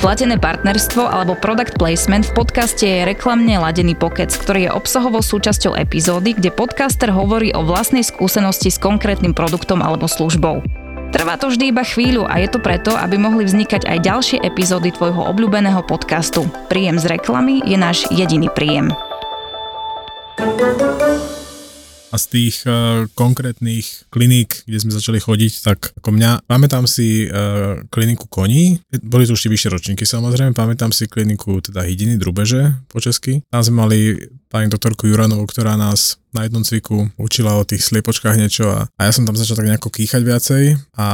Platené partnerstvo alebo product placement v podcaste je reklamne ladený pokec, ktorý je obsahovou súčasťou epizódy, kde podcaster hovorí o vlastnej skúsenosti s konkrétnym produktom alebo službou. Trvá to vždy iba chvíľu a je to preto, aby mohli vznikať aj ďalšie epizódy tvojho obľúbeného podcastu. Príjem z reklamy je náš jediný príjem a z tých uh, konkrétnych kliník, kde sme začali chodiť, tak ako mňa, pamätám si uh, kliniku koní, boli tu už vyššie ročníky samozrejme, pamätám si kliniku teda hydiny, drubeže po česky. Tam sme mali pani doktorku Juranovú, ktorá nás na jednom cviku učila o tých sliepočkách niečo a, a ja som tam začal tak nejako kýchať viacej a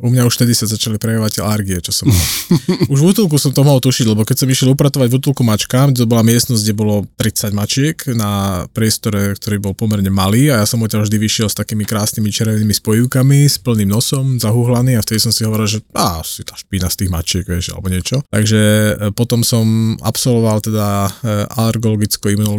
u mňa už vtedy sa začali prejavovať alergie, čo som mal. už v útulku som to mohol tušiť, lebo keď som išiel upratovať v útulku mačkám, to bola miestnosť, kde bolo 30 mačiek na priestore, ktorý bol pomerne malý a ja som odtiaľ vždy vyšiel s takými krásnymi červenými spojivkami, s plným nosom, zahuhlaný a vtedy som si hovoril, že á, si tá špína z tých mačiek, vieš, alebo niečo. Takže e, potom som absolvoval teda e,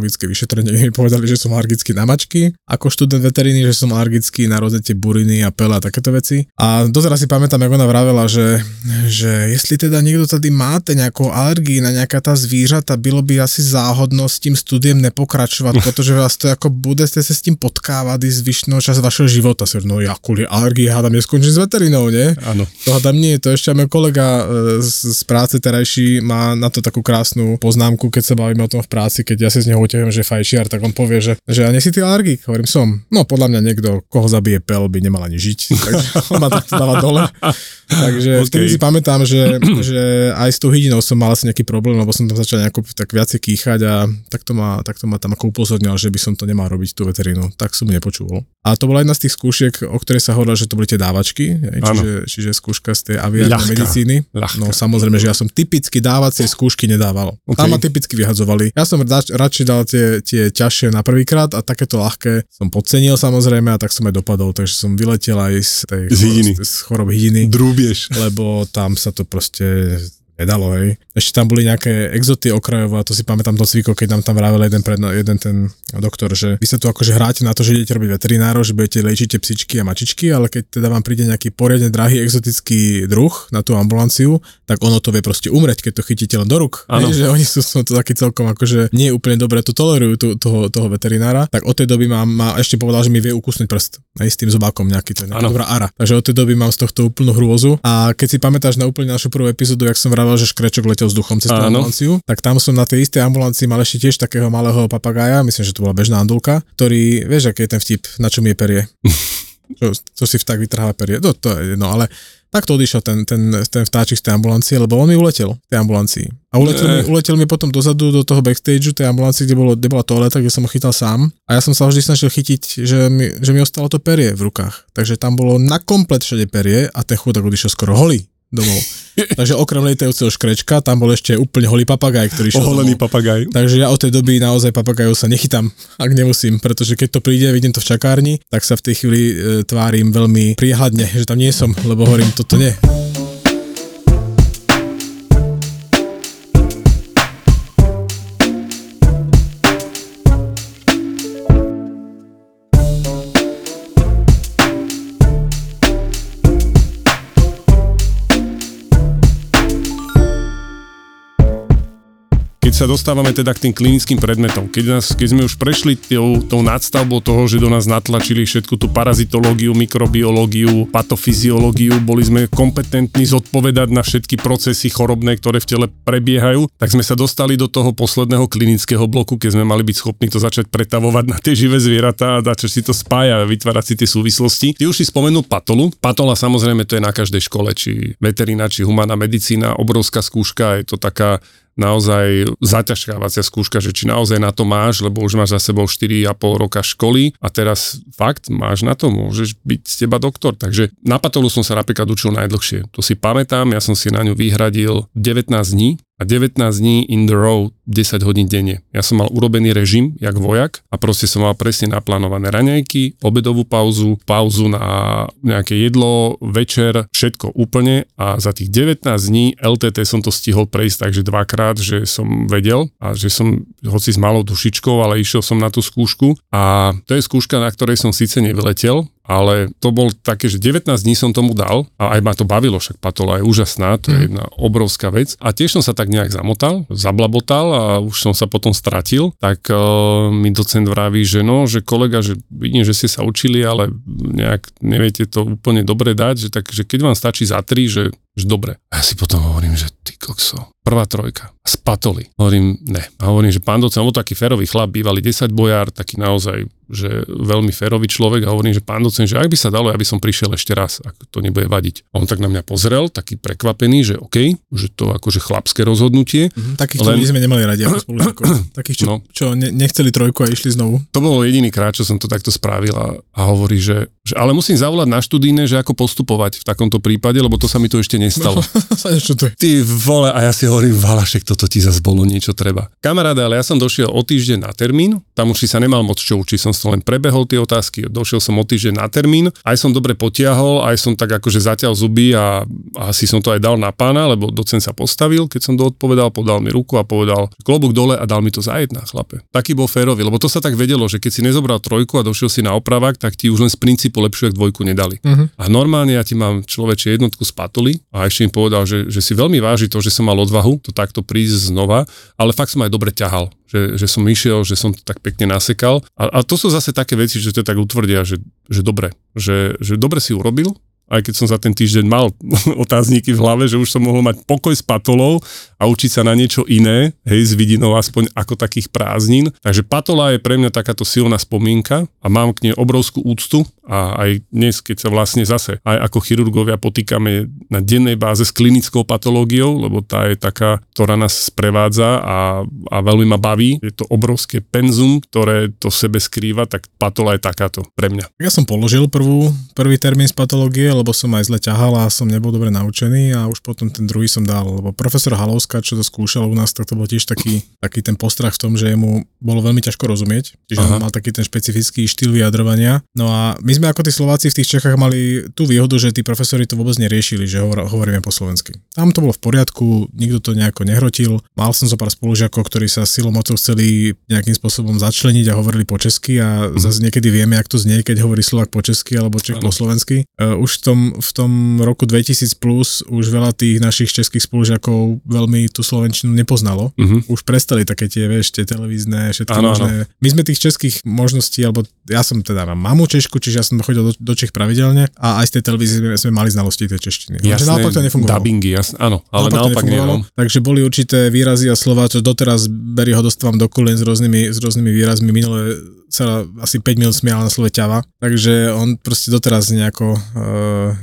alergologicko-imunologické vyšetrenie, mi povedali, že som alergický na mačky, ako študent veteríny, že som alergický na rozete buriny a pele a takéto veci. A dozera si pamätám, ako ona vravela, že, že jestli teda niekto tady máte nejakú alergii na nejaká tá zvířata, bylo by asi záhodno s tým studiem nepokračovať, pretože vás to ako budete sa s tým potkávať z zvyšného čas vašeho života. No ja kvôli alergii hádam neskončím s veterinou, nie? Áno. To hádam nie, to ešte môj kolega e, z, z práce terajší má na to takú krásnu poznámku, keď sa bavíme o tom v práci, keď ja si z neho uťahujem, že fajčiar, tak on povie, že, že ja si ty alergik? Hovorím, som. No podľa mňa niekto, koho zabije pel, by nemal ani žiť. Takže on ma takto dáva dole. Takže okay. vtedy si pamätám, že, že aj s tou hydinou som mal asi nejaký problém, lebo som tam začal nejako tak viacej kýchať a takto ma, takto ma tam ako upozornil, že by som to nemal robiť tú veterínu. Tak som nepočul. A to bola jedna z tých skúšiek, o ktorej sa hovorilo, že to boli tie dávačky, čiže, čiže skúška z tej aviárnej medicíny. Ľahká. No samozrejme, že ja som typicky dávacie skúšky nedával. Okay. Tam ma typicky vyhadzovali. Ja som rač, radšej dal tie, tie ťažšie na prvýkrát a takéto ľahké som podcenil samozrejme a tak som aj dopadol, takže som vyletel aj z tej z, hydiny. z, z chorob hydiny. Drúbieš. Lebo tam sa to proste nedalo, hej. Ešte tam boli nejaké exoty okrajové, a to si pamätám do cvíko, keď nám tam vravel jeden, predno, jeden ten doktor, že vy sa tu akože hráte na to, že idete robiť veterinárov, že budete liečiť psičky a mačičky, ale keď teda vám príde nejaký poriadne drahý exotický druh na tú ambulanciu, tak ono to vie proste umreť, keď to chytíte len do rúk. Hej, že oni sú, sú to taký celkom akože nie úplne dobre to tolerujú tú, toho, toho veterinára, tak od tej doby mám, má ešte povedal, že mi vie ukusnúť prst. Hej, s tým zobákom nejaký, to je dobrá ara. Takže od tej doby mám z tohto úplnú hrôzu. A keď si pamätáš na úplne našu prvú epizódu, jak som vravel, že škrečok letel vzduchom cez tú ambulanciu, tak tam som na tej istej ambulancii mal ešte tiež takého malého papagája, myslím, že to bola bežná andulka, ktorý, vieš, aký je ten vtip, na čom je perie. čo, čo si vták vytrháva perie. No, to je jedno, ale tak to odišiel ten, ten, ten vtáčik z tej ambulancie, lebo on mi uletel v tej ambulancii. A uletel, mi, uletel mi potom dozadu do toho backstage tej ambulancii, kde, bolo, kde bola toaleta, kde som ho chytal sám. A ja som sa vždy snažil chytiť, že mi, že mi ostalo to perie v rukách. Takže tam bolo na komplet všade perie a ten chudák odišiel skoro holý domov. Takže okrem lietajúceho škrečka, tam bol ešte úplne holý papagaj, ktorý šiel Oholený domov. papagaj. Takže ja od tej doby naozaj papagajov sa nechytám, ak nemusím, pretože keď to príde, vidím to v čakárni, tak sa v tej chvíli e, tvárim veľmi priehľadne, že tam nie som, lebo hovorím, toto nie. Sa dostávame teda k tým klinickým predmetom. Keď, nás, keď sme už prešli tou, tou nadstavbou toho, že do nás natlačili všetku tú parazitológiu, mikrobiológiu, patofyziológiu, boli sme kompetentní zodpovedať na všetky procesy chorobné, ktoré v tele prebiehajú, tak sme sa dostali do toho posledného klinického bloku, keď sme mali byť schopní to začať pretavovať na tie živé zvieratá a začať si to spája vytvárať si tie súvislosti. Ty už si spomenul patolu. Patola samozrejme to je na každej škole, či veterina, či humánna medicína, obrovská skúška, je to taká naozaj zaťažkávacia skúška, že či naozaj na to máš, lebo už máš za sebou 4,5 roka školy a teraz fakt máš na to, môžeš byť z teba doktor. Takže na patolu som sa napríklad učil najdlhšie. To si pamätám, ja som si na ňu vyhradil 19 dní a 19 dní in the row 10 hodín denne. Ja som mal urobený režim, jak vojak a proste som mal presne naplánované raňajky, obedovú pauzu, pauzu na nejaké jedlo, večer, všetko úplne a za tých 19 dní LTT som to stihol prejsť takže dvakrát, že som vedel a že som hoci s malou dušičkou, ale išiel som na tú skúšku a to je skúška, na ktorej som síce nevyletel, ale to bol také, že 19 dní som tomu dal a aj ma to bavilo, však patola je úžasná, to je mhm. jedna obrovská vec a tiež som sa tak nejak zamotal, zablabotal a už som sa potom stratil, tak uh, mi docent vraví, že no, že kolega, že vidím, že ste sa učili, ale nejak neviete to úplne dobre dať, že, tak, že keď vám stačí za tri, že, že dobre. A ja si potom hovorím, že ty kokso, prvá trojka, spatoli. Hovorím, ne. A hovorím, že pán docent, on taký ferový chlap, bývalý 10 bojár, taký naozaj že veľmi férový človek a hovorím, že pán docent, že ak by sa dalo, ja by som prišiel ešte raz, ak to nebude vadiť. A on tak na mňa pozrel, taký prekvapený, že OK, že to akože chlapské rozhodnutie. Mm-hmm, takých, len... sme nemali radi ako spolužiakov. Takých, čo, no. čo ne, nechceli trojku a išli znovu. To bol jediný krát, čo som to takto spravil a, a hovorí, že, že ale musím zavolať na študíne, že ako postupovať v takomto prípade, lebo to sa mi to ešte nestalo. No, Ty vole, a ja si hovorím, Valašek, toto ti zase bolo niečo treba. Kamaráde, ale ja som došiel o týždeň na termín, tam už si sa nemal moc čo učiť, som som len prebehol tie otázky, došiel som o týždeň na termín, aj som dobre potiahol, aj som tak akože zatiaľ zuby a, a asi som to aj dal na pána, lebo docen sa postavil, keď som doodpovedal, podal mi ruku a povedal klobúk dole a dal mi to za jedna, chlape. Taký bol férový, lebo to sa tak vedelo, že keď si nezobral trojku a došiel si na opravák, tak ti už len z princípu lepšiu dvojku nedali. Uh-huh. A normálne ja ti mám človeče jednotku z patuly a ešte im povedal, že, že si veľmi váži to, že som mal odvahu to takto prísť znova, ale fakt som aj dobre ťahal že, že som išiel, že som to tak pekne nasekal. A, a to sú zase také veci, že to tak utvrdia, že, že dobre, že, že dobre si urobil, aj keď som za ten týždeň mal otázniky v hlave, že už som mohol mať pokoj s patolou a učiť sa na niečo iné, hej, s vidinou aspoň ako takých prázdnin. Takže patola je pre mňa takáto silná spomienka a mám k nej obrovskú úctu a aj dnes, keď sa vlastne zase aj ako chirurgovia potýkame na dennej báze s klinickou patológiou, lebo tá je taká, ktorá nás sprevádza a, a veľmi ma baví. Je to obrovské penzum, ktoré to v sebe skrýva, tak patola je takáto pre mňa. Ja som položil prvú, prvý termín z patológie, lebo som aj zle ťahal a som nebol dobre naučený a už potom ten druhý som dal, lebo profesor Halovská, čo to skúšal u nás, tak to bol tiež taký, taký ten postrach v tom, že mu bolo veľmi ťažko rozumieť, čiže on mal taký ten špecifický štýl vyjadrovania. No a my sme ako tí Slováci v tých Čechách mali tú výhodu, že tí profesori to vôbec neriešili, že hovor, hovoríme po slovensky. Tam to bolo v poriadku, nikto to nejako nehrotil. Mal som zo pár spolužiakov, ktorí sa silou mocou chceli nejakým spôsobom začleniť a hovorili po česky a mm. zase niekedy vieme, ako to znie, keď hovorí Slovak po česky alebo Čech po slovensky. Uh, už tom, v tom roku 2000 plus už veľa tých našich českých spolužiakov veľmi tú slovenčinu nepoznalo. Uh-huh. Už prestali také tie, vieš, tie televízne, všetky ano, možné. Ano. My sme tých českých možností, alebo ja som teda mám mamu Češku, čiže ja som chodil do, do Čech pravidelne a aj z tej televízie sme, sme mali znalosti tej češtiny. Jasné, naopak to nefungovalo. Dubbingy, jasné, áno, ale naopak, naopak nie. No. Takže boli určité výrazy a slova, čo doteraz Berry ho dostávam do kulien s rôznymi, s rôznymi výrazmi. Minulé sa asi 5 minút smial na slove ťava, takže on proste doteraz nejako uh,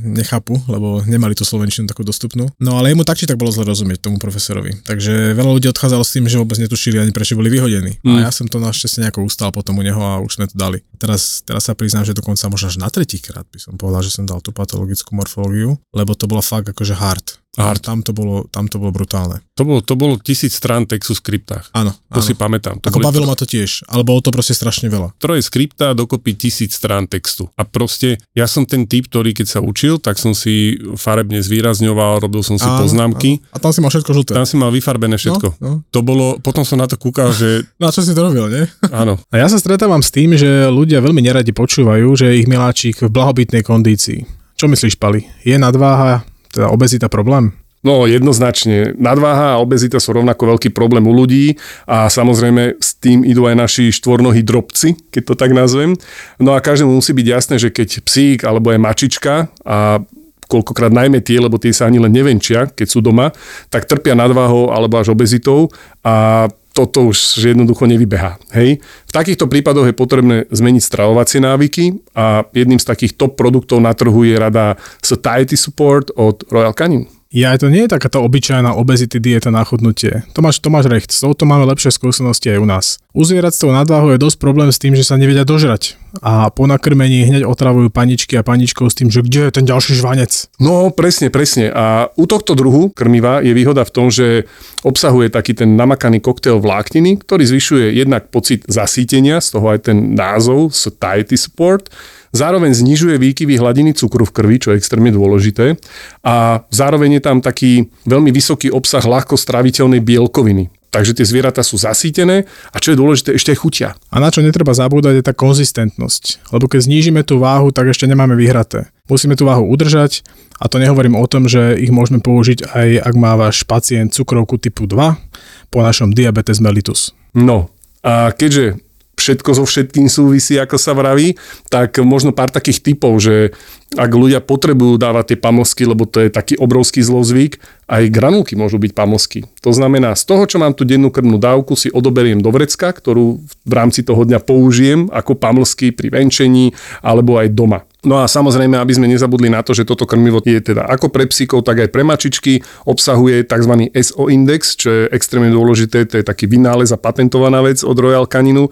nechápu, lebo nemali tú slovenčinu takú dostupnú. No ale jemu tak či tak bolo zle rozumieť tomu profesorovi. Takže veľa ľudí odchádzalo s tým, že vôbec netušili ani prečo boli vyhodení. Mm. A ja som to našťastie nejako ustal potom u neho a už sme to dali. Teraz, teraz sa priznám, že dokonca možno až na tretíkrát by som povedal, že som dal tú patologickú morfológiu, lebo to bolo fakt akože hard. A tam to bolo, tam to bolo brutálne. To bolo, to bolo tisíc strán textu v skriptách. Áno. To áno. si pamätám. To Ako boli... bavilo ma to tiež, ale bolo to proste strašne veľa. Troje skripta dokopy tisíc strán textu. A proste ja som ten typ, ktorý keď sa učil, tak som si farebne zvýrazňoval, robil som si áno, poznámky. Áno. A tam si mal všetko žlté. Tam si mal vyfarbené všetko. No, no. To bolo, potom som na to kúkal, že... No a čo si to robil, nie? Áno. A ja sa stretávam s tým, že ľudia veľmi neradi počúvajú, že ich miláčik v blahobytnej kondícii. Čo myslíš, Pali? Je nadváha, teda obezita problém? No jednoznačne. Nadváha a obezita sú rovnako veľký problém u ľudí a samozrejme s tým idú aj naši štvornohí drobci, keď to tak nazvem. No a každému musí byť jasné, že keď psík alebo je mačička a koľkokrát najmä tie, lebo tie sa ani len nevenčia, keď sú doma, tak trpia nadváhou alebo až obezitou a toto už jednoducho nevybeha. Hej. V takýchto prípadoch je potrebné zmeniť stravovacie návyky a jedným z takých top produktov na trhu je rada Satiety Support od Royal Canin. Ja, to nie je takáto obyčajná obezity dieta na chudnutie. Tomáš, Tomáš Recht, s touto máme lepšie skúsenosti aj u nás. U zvierat s je dosť problém s tým, že sa nevedia dožrať. A po nakrmení hneď otravujú paničky a paničkou s tým, že kde je ten ďalší žvanec. No, presne, presne. A u tohto druhu krmiva je výhoda v tom, že obsahuje taký ten namakaný koktail vlákniny, ktorý zvyšuje jednak pocit zasítenia, z toho aj ten názov Satiety Support, Zároveň znižuje výkyvy hladiny cukru v krvi, čo je extrémne dôležité. A zároveň je tam taký veľmi vysoký obsah ľahko straviteľnej bielkoviny. Takže tie zvieratá sú zasítené a čo je dôležité, ešte aj chutia. A na čo netreba zabúdať je tá konzistentnosť. Lebo keď znížime tú váhu, tak ešte nemáme vyhraté. Musíme tú váhu udržať a to nehovorím o tom, že ich môžeme použiť aj ak má váš pacient cukrovku typu 2 po našom diabetes mellitus. No, a keďže všetko so všetkým súvisí, ako sa vraví, tak možno pár takých typov, že ak ľudia potrebujú dávať tie pamlsky, lebo to je taký obrovský zlozvyk, aj granulky môžu byť pamlsky. To znamená, z toho, čo mám tu dennú krvnú dávku, si odoberiem do vrecka, ktorú v rámci toho dňa použijem ako pamlsky pri venčení alebo aj doma. No a samozrejme, aby sme nezabudli na to, že toto krmivo je teda ako pre psíkov, tak aj pre mačičky, obsahuje tzv. SO index, čo je extrémne dôležité, to je taký vynález a patentovaná vec od Royal Caninu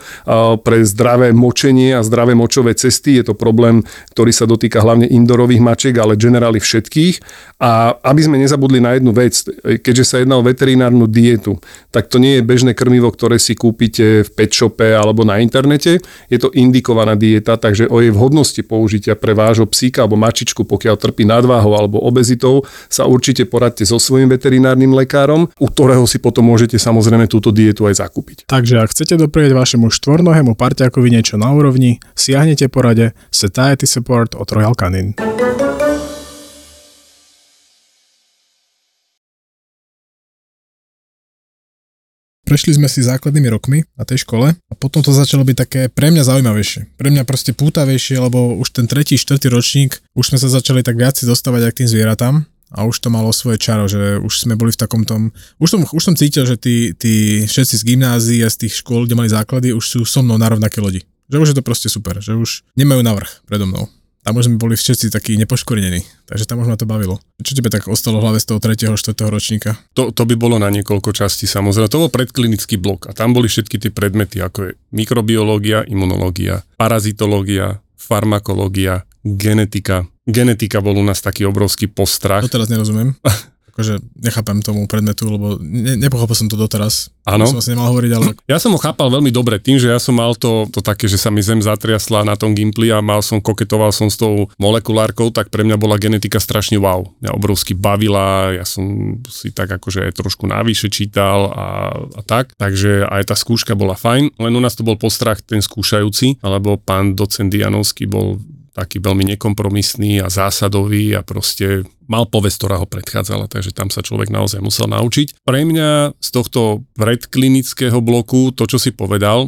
pre zdravé močenie a zdravé močové cesty. Je to problém, ktorý sa dotýka hlavne indorových mačiek, ale generáli všetkých. A aby sme nezabudli na jednu vec, keďže sa jedná o veterinárnu dietu, tak to nie je bežné krmivo, ktoré si kúpite v pet shope alebo na internete. Je to indikovaná dieta, takže o jej vhodnosti použitia pre vášho psíka alebo mačičku, pokiaľ trpí nadváhou alebo obezitou, sa určite poradte so svojím veterinárnym lekárom, u ktorého si potom môžete samozrejme túto dietu aj zakúpiť. Takže ak chcete doprieť vašemu štvornohému parťakovi niečo na úrovni, siahnete porade Satiety Support od Royal Canin. Prešli sme si základnými rokmi na tej škole a potom to začalo byť také pre mňa zaujímavejšie. Pre mňa proste pútavejšie, lebo už ten tretí, štvrtý ročník, už sme sa začali tak viac dostávať aj k tým zvieratám a už to malo svoje čaro, že už sme boli v takom tom, už som, už som cítil, že tí, tí všetci z gymnázií a z tých škôl, kde mali základy, už sú so mnou na rovnaké lodi. Že už je to proste super, že už nemajú navrh predo mnou tam už sme boli všetci takí nepoškvrnení, takže tam už ma to bavilo. Čo tebe tak ostalo v hlave z toho 3. 4. ročníka? To, to by bolo na niekoľko častí samozrejme. To bol predklinický blok a tam boli všetky tie predmety, ako je mikrobiológia, imunológia, parazitológia, farmakológia, genetika. Genetika bol u nás taký obrovský postrach. To teraz nerozumiem. akože nechápem tomu predmetu, lebo ne, nepochopil som to doteraz. Áno. Som asi nemal hovoriť, ale... Ja som ho chápal veľmi dobre tým, že ja som mal to, to také, že sa mi zem zatriasla na tom Gimply a mal som, koketoval som s tou molekulárkou, tak pre mňa bola genetika strašne wow. Mňa obrovsky bavila, ja som si tak akože aj trošku návyše čítal a, a tak. Takže aj tá skúška bola fajn, len u nás to bol postrach ten skúšajúci, alebo pán docent Dianovský bol taký veľmi nekompromisný a zásadový a proste mal povesť, ktorá ho predchádzala, takže tam sa človek naozaj musel naučiť. Pre mňa z tohto predklinického bloku, to čo si povedal,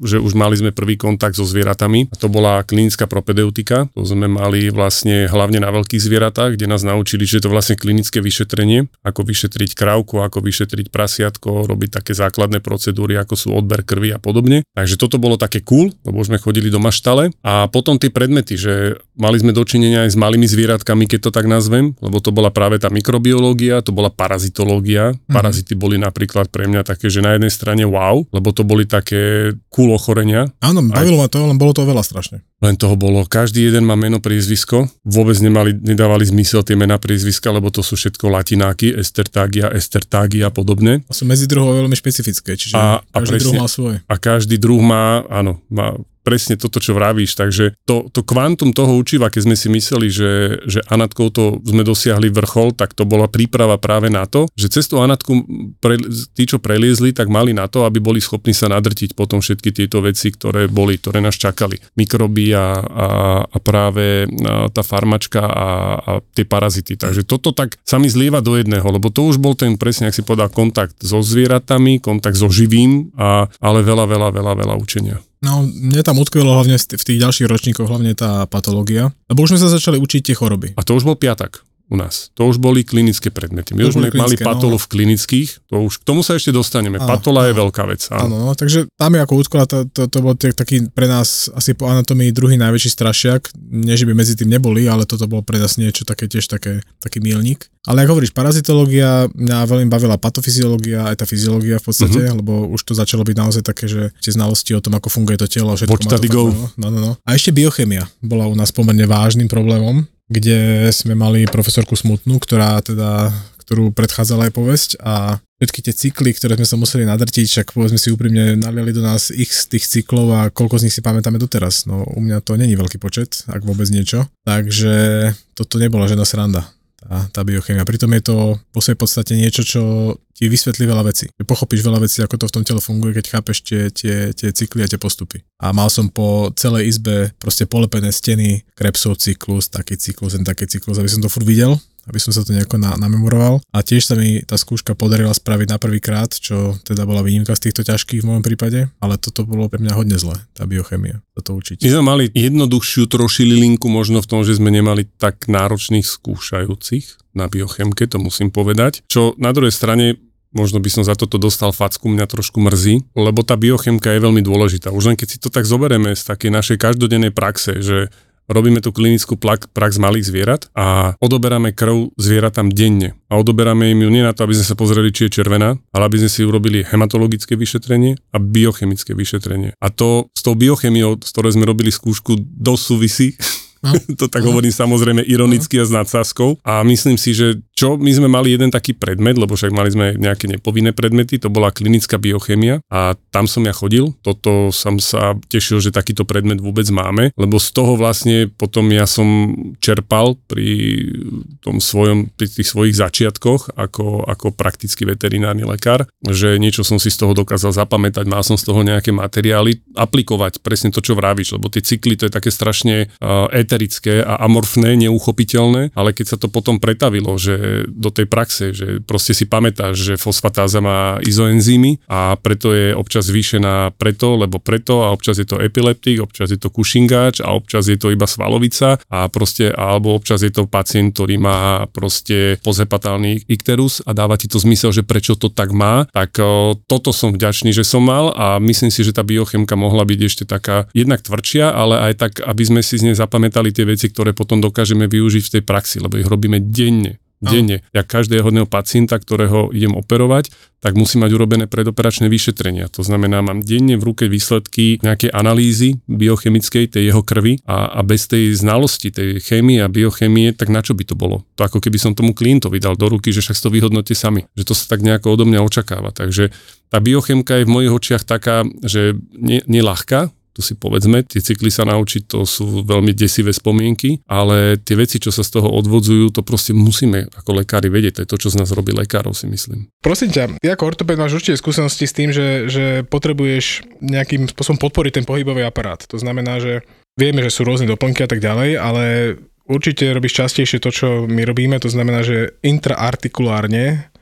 že už mali sme prvý kontakt so zvieratami, to bola klinická propedeutika, to sme mali vlastne hlavne na veľkých zvieratách, kde nás naučili, že to vlastne klinické vyšetrenie, ako vyšetriť krávku, ako vyšetriť prasiatko, robiť také základné procedúry, ako sú odber krvi a podobne. Takže toto bolo také cool, lebo sme chodili do maštale. A potom tie predmety, že mali sme dočinenia aj s malými zvieratkami, keď to tak nazvem, systém, lebo to bola práve tá mikrobiológia, to bola parazitológia. Mm-hmm. Parazity boli napríklad pre mňa také, že na jednej strane wow, lebo to boli také cool ochorenia. Áno, bavilo ma to, len bolo to veľa strašne. Len toho bolo, každý jeden má meno, priezvisko. Vôbec nemali, nedávali zmysel tie mená priezviska, lebo to sú všetko latináky, estertágia, estertágia a podobne. A sú medzi druhov veľmi špecifické, čiže a, každý a presne, druh má svoje. A každý druh má, áno, má presne toto, čo vravíš. Takže to, to kvantum toho učiva, keď sme si mysleli, že, že Anatkou to sme dosiahli vrchol, tak to bola príprava práve na to, že cez tú Anatku pre, tí, čo preliezli, tak mali na to, aby boli schopní sa nadrtiť potom všetky tieto veci, ktoré boli, ktoré nás čakali. Mikroby a, a, a práve tá farmačka a, a tie parazity. Takže toto tak sa mi zlieva do jedného, lebo to už bol ten presne, ak si povedal, kontakt so zvieratami, kontakt so živým, a, ale veľa, veľa, veľa, veľa učenia. No, mne tam utkvelo hlavne v tých ďalších ročníkoch, hlavne tá patológia, lebo už sme sa začali učiť tie choroby. A to už bol piatak. U nás. To už boli klinické predmety. My To už sme mali klinické, patolo no. v klinických, to už, k tomu sa ešte dostaneme. Áno, Patola je áno. veľká vec. Áno. Áno, no, takže tam je ako útkola, to, to, to bol tak- taký pre nás asi po anatomii druhý najväčší strašiak. Nie, že by medzi tým neboli, ale toto bolo pre nás niečo také tiež také, taký milník. Ale ako hovoríš, parazitológia, mňa veľmi bavila patofyziológia, aj tá fyziológia v podstate, Mhm. mm-hmm. lebo už to začalo byť naozaj také, že tie znalosti o tom, ako funguje to telo, všetko study fakt go. No, no, no. A ešte biochemia bola u nás pomerne vážnym problémom, kde sme mali profesorku Smutnú, ktorá teda ktorú predchádzala aj povesť a všetky tie cykly, ktoré sme sa museli nadrtiť, však povedzme si úprimne, naliali do nás ich z tých cyklov a koľko z nich si pamätáme doteraz. No u mňa to není veľký počet, ak vôbec niečo. Takže toto nebola žiadna sranda tá, tá biochemia. Pritom je to vo svojej podstate niečo, čo ti vysvetlí veľa vecí. Pochopíš veľa vecí, ako to v tom tele funguje, keď chápeš tie, tie, tie cykly a tie postupy. A mal som po celej izbe proste polepené steny, Krebsov cyklus, taký cyklus, ten taký cyklus, aby som to furt videl aby som sa to nejako na, namemoroval. A tiež sa mi tá skúška podarila spraviť na prvý krát, čo teda bola výnimka z týchto ťažkých v môjom prípade, ale toto bolo pre mňa hodne zlé, tá biochemia, toto učiť. My sme mali jednoduchšiu trošili linku možno v tom, že sme nemali tak náročných skúšajúcich na biochemke, to musím povedať. Čo na druhej strane možno by som za toto dostal facku, mňa trošku mrzí, lebo tá biochemka je veľmi dôležitá. Už len keď si to tak zoberieme z takej našej každodennej praxe, že robíme tú klinickú prax malých zvierat a odoberáme krv zvieratám denne. A odoberáme im ju nie na to, aby sme sa pozreli, či je červená, ale aby sme si urobili hematologické vyšetrenie a biochemické vyšetrenie. A to s tou biochemiou, z ktorej sme robili skúšku, dosť súvisí. No. to tak hovorím samozrejme ironicky a s nadsázkou. A myslím si, že čo my sme mali jeden taký predmet, lebo však mali sme nejaké nepovinné predmety, to bola klinická biochemia a tam som ja chodil. Toto som sa tešil, že takýto predmet vôbec máme, lebo z toho vlastne potom ja som čerpal pri tom svojom, pri tých svojich začiatkoch ako, ako praktický veterinárny lekár, že niečo som si z toho dokázal zapamätať, mal som z toho nejaké materiály, aplikovať presne to, čo vravíš, lebo tie cykly to je také strašne uh, eterické a amorfné, neuchopiteľné, ale keď sa to potom pretavilo, že do tej praxe, že proste si pamätáš, že fosfatáza má izoenzymy a preto je občas zvýšená preto, lebo preto a občas je to epileptik, občas je to kušingáč a občas je to iba svalovica a proste, alebo občas je to pacient, ktorý má proste pozhepatálny ikterus a dáva ti to zmysel, že prečo to tak má, tak toto som vďačný, že som mal a myslím si, že tá biochemka mohla byť ešte taká jednak tvrdšia, ale aj tak, aby sme si z nej zapamätali tie veci, ktoré potom dokážeme využiť v tej praxi, lebo ich robíme denne denne. Ja každého jedného pacienta, ktorého idem operovať, tak musí mať urobené predoperačné vyšetrenia. To znamená, mám denne v ruke výsledky nejakej analýzy biochemickej tej jeho krvi a, a bez tej znalosti, tej chémie a biochemie, tak na čo by to bolo? To ako keby som tomu klientovi dal do ruky, že však to vyhodnote sami. Že to sa tak nejako odo mňa očakáva. Takže tá biochemka je v mojich očiach taká, že nelahká, tu si povedzme, tie cykly sa naučiť, to sú veľmi desivé spomienky, ale tie veci, čo sa z toho odvodzujú, to proste musíme ako lekári vedieť. To je to, čo z nás robí lekárov, si myslím. Prosím ťa, ty ako ortoped máš určite skúsenosti s tým, že, že potrebuješ nejakým spôsobom podporiť ten pohybový aparát. To znamená, že vieme, že sú rôzne doplnky a tak ďalej, ale určite robíš častejšie to, čo my robíme, to znamená, že intraartikulárne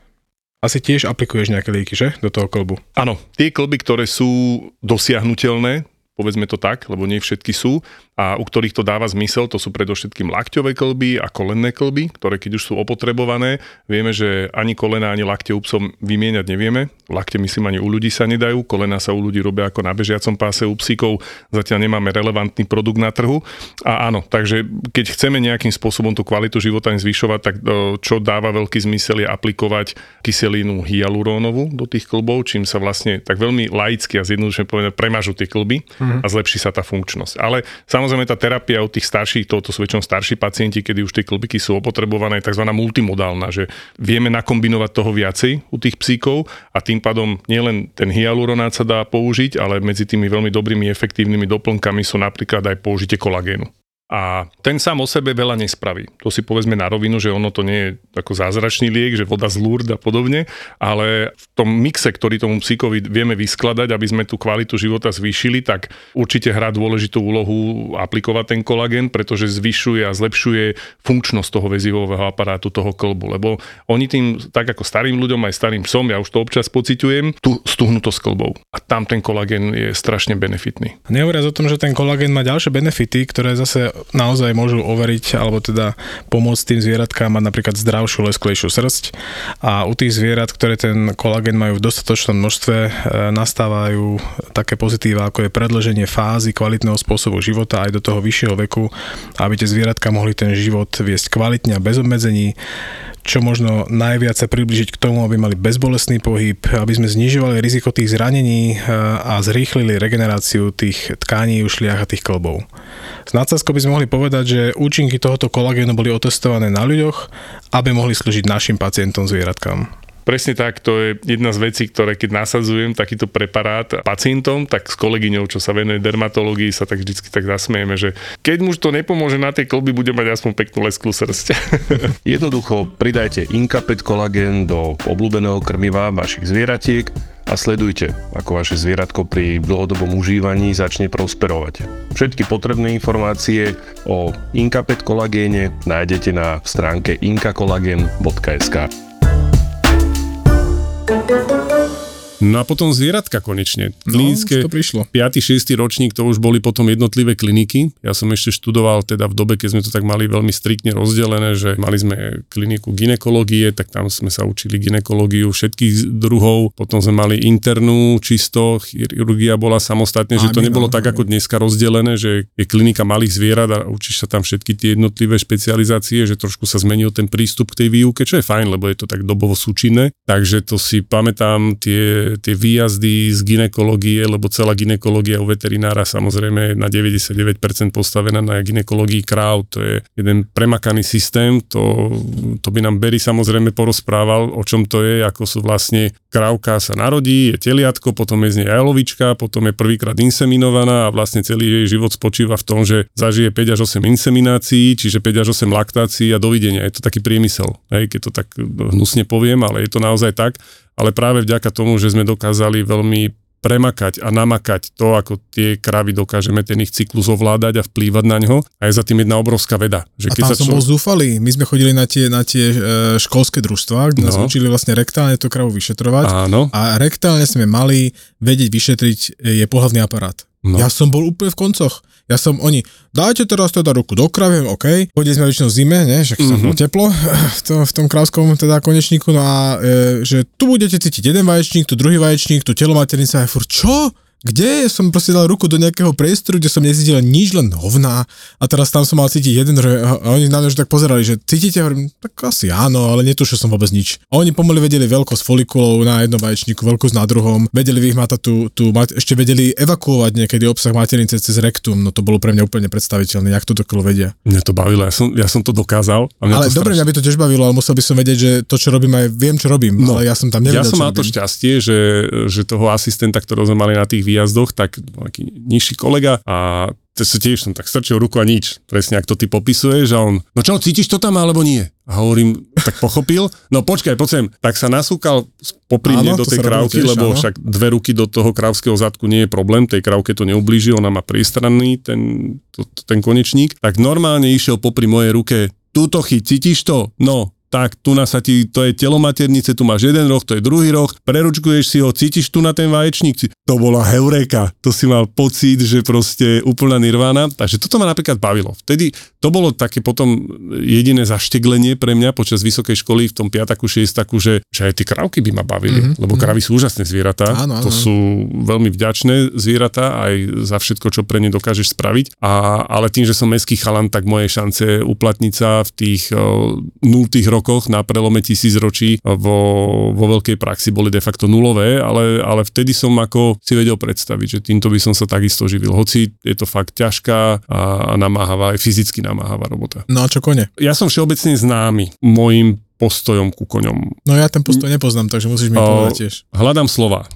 asi tiež aplikuješ nejaké lieky, že? Do toho klbu. Áno, tie klby, ktoré sú dosiahnutelné, povedzme to tak, lebo nie všetky sú, a u ktorých to dáva zmysel, to sú predovšetkým lakťové klby a kolenné klby, ktoré keď už sú opotrebované, vieme, že ani kolena, ani lakte u psov vymieňať nevieme. Lakte myslím ani u ľudí sa nedajú, kolena sa u ľudí robia ako na bežiacom páse, u psíkov zatiaľ nemáme relevantný produkt na trhu. A áno, takže keď chceme nejakým spôsobom tú kvalitu života zvyšovať, tak e, čo dáva veľký zmysel je aplikovať kyselinu hyalurónovú do tých klbov, čím sa vlastne tak veľmi laicky a zjednodušene povedané premažu tie klby a zlepší sa tá funkčnosť. Ale samozrejme tá terapia u tých starších, toto sú väčšinou starší pacienti, kedy už tie klbiky sú opotrebované, je tzv. multimodálna, že vieme nakombinovať toho viacej u tých psíkov a tým pádom nielen ten hyaluronát sa dá použiť, ale medzi tými veľmi dobrými efektívnymi doplnkami sú napríklad aj použitie kolagénu. A ten sám o sebe veľa nespraví. To si povedzme na rovinu, že ono to nie je ako zázračný liek, že voda z Lourdes a podobne, ale v tom mixe, ktorý tomu psíkovi vieme vyskladať, aby sme tú kvalitu života zvýšili, tak určite hrá dôležitú úlohu aplikovať ten kolagén, pretože zvyšuje a zlepšuje funkčnosť toho väzivového aparátu, toho klbu. Lebo oni tým, tak ako starým ľuďom, aj starým psom, ja už to občas pociťujem, tú stuhnutosť klbov. A tam ten kolagén je strašne benefitný. Nehovoriac o tom, že ten kolagén má ďalšie benefity, ktoré zase naozaj môžu overiť alebo teda pomôcť tým zvieratkám mať napríklad zdravšiu, lesklejšiu srst. A u tých zvierat, ktoré ten kolagen majú v dostatočnom množstve, e, nastávajú také pozitíva, ako je predlženie fázy kvalitného spôsobu života aj do toho vyššieho veku, aby tie zvieratka mohli ten život viesť kvalitne a bez obmedzení čo možno najviac sa približiť k tomu, aby mali bezbolestný pohyb, aby sme znižovali riziko tých zranení eh, a zrýchlili regeneráciu tých tkání, ušliach a tých klbov. S nadsázkou by sme mohli povedať, že účinky tohoto kolagénu boli otestované na ľuďoch, aby mohli slúžiť našim pacientom zvieratkám. Presne tak, to je jedna z vecí, ktoré keď nasadzujem takýto preparát pacientom, tak s kolegyňou, čo sa venuje dermatológii, sa tak vždycky tak zasmieme, že keď muž to nepomôže na tej klby, bude mať aspoň peknú lesklú srst. Jednoducho pridajte Inkapet kolagén do obľúbeného krmiva vašich zvieratiek a sledujte, ako vaše zvieratko pri dlhodobom užívaní začne prosperovať. Všetky potrebné informácie o Inkapet kolagéne nájdete na stránke inkakolagen.sk. Thank you. No a potom zvieratka konečne. No, Klinické, už to prišlo. 5. 6. ročník, to už boli potom jednotlivé kliniky. Ja som ešte študoval teda v dobe, keď sme to tak mali veľmi striktne rozdelené, že mali sme kliniku ginekológie, tak tam sme sa učili ginekológiu všetkých druhov, potom sme mali internú čisto, chirurgia bola samostatne, že to nebolo tak ako dneska rozdelené, že je klinika malých zvierat a učíš sa tam všetky tie jednotlivé špecializácie, že trošku sa zmenil ten prístup k tej výuke, čo je fajn, lebo je to tak dobovo súčinné. Takže to si pamätám tie tie výjazdy z ginekológie, lebo celá ginekológia u veterinára samozrejme na 99% postavená na ginekológii kráv. To je jeden premakaný systém, to, to by nám Berry samozrejme porozprával, o čom to je, ako sú vlastne krávka sa narodí, je teliatko, potom je z nej jajlovička, potom je prvýkrát inseminovaná a vlastne celý jej život spočíva v tom, že zažije 5 až 8 inseminácií, čiže 5 až 8 laktácií a dovidenia. Je to taký priemysel, hej, keď to tak hnusne poviem, ale je to naozaj tak ale práve vďaka tomu, že sme dokázali veľmi premakať a namakať to, ako tie kravy dokážeme ten ich cyklus ovládať a vplývať na ňo. A je za tým jedna obrovská veda. A Že keď tam sa som čo... bol zúfalý. My sme chodili na tie, na tie e, školské družstva, kde nás No. učili vlastne rektálne tú kravu vyšetrovať. Áno, A rektálne sme mali vedieť vyšetriť e, je pohľadný aparát. No. Ja som bol úplne v koncoch. Ja som, oni, dajte teraz teda ruku do kravy, OK. Chodili sme väčšinou v zime, ne, že Mhm. bolo teplo v tom, v tom krávskom teda konečníku, no a e, že tu budete cítiť jeden vaječník, tu druhý vaječník, tu telo maternica, a ja furt, čo? Kde? Som proste dal ruku do nejakého priestoru, kde som necítil nič, len hovná. A teraz tam som mal cítiť jeden, že, a oni na mňa už tak pozerali, že cítite? Hovorím, tak asi áno, ale netušil som vôbec nič. A oni pomaly vedeli veľkosť folikulov na jednom vaječníku, veľkosť na druhom, vedeli vyhmatať tú, tú ešte vedeli evakuovať niekedy obsah maternice cez rektum, no to bolo pre mňa úplne predstaviteľné, jak to dokiaľ vedia. Mňa to bavilo, ja som, ja som to dokázal. A mňa Ale to dobre, mňa by to tiež bavilo, ale musel by som vedieť, že to, čo robím, aj viem, čo robím, No, ale ja som tam Ja nevedel, som čo mal to šťastie, že, že toho asistenta, ktorého sme mali na tých výjazdoch, tak taký nižší kolega a to sa tiež som tak strčil ruku a nič. Presne ako to ty popisuješ a on, no čo, cítiš to tam alebo nie? A hovorím, tak pochopil, no počkaj, poď sem. Tak sa nasúkal popri mne do tej krávky, tiež, lebo áno. však dve ruky do toho krávskeho zadku nie je problém, tej krávke to neublíži, ona má priestranný ten, to, ten konečník. Tak normálne išiel popri mojej ruke, túto chyť, cítiš to? No, tak tu na sa ti, to je telo maternice, tu máš jeden roh, to je druhý roh, preručkuješ si ho, cítiš tu na ten vaječník, to bola heuréka, to si mal pocit, že proste úplná nirvána, takže toto ma napríklad bavilo. Vtedy to bolo také potom jediné zašteglenie pre mňa počas vysokej školy v tom piataku, šiestaku, že, že aj tie kravky by ma bavili, mm-hmm. lebo kravy sú úžasné zvieratá, Áno, áno. to sú veľmi vďačné zvieratá aj za všetko, čo pre ne dokážeš spraviť, a, ale tým, že som mestský chalan, tak moje šance uplatniť sa v tých uh, nultých rokoch na prelome tisíc ročí vo, vo veľkej praxi boli de facto nulové, ale, ale vtedy som ako si vedel predstaviť, že týmto by som sa takisto živil. Hoci je to fakt ťažká a, a namáhavá, aj fyzicky namáhavá robota. No a čo kone? Ja som všeobecne známy môjim postojom ku koňom. No ja ten postoj nepoznám, takže musíš mi O, povedať tiež. Hľadám slova.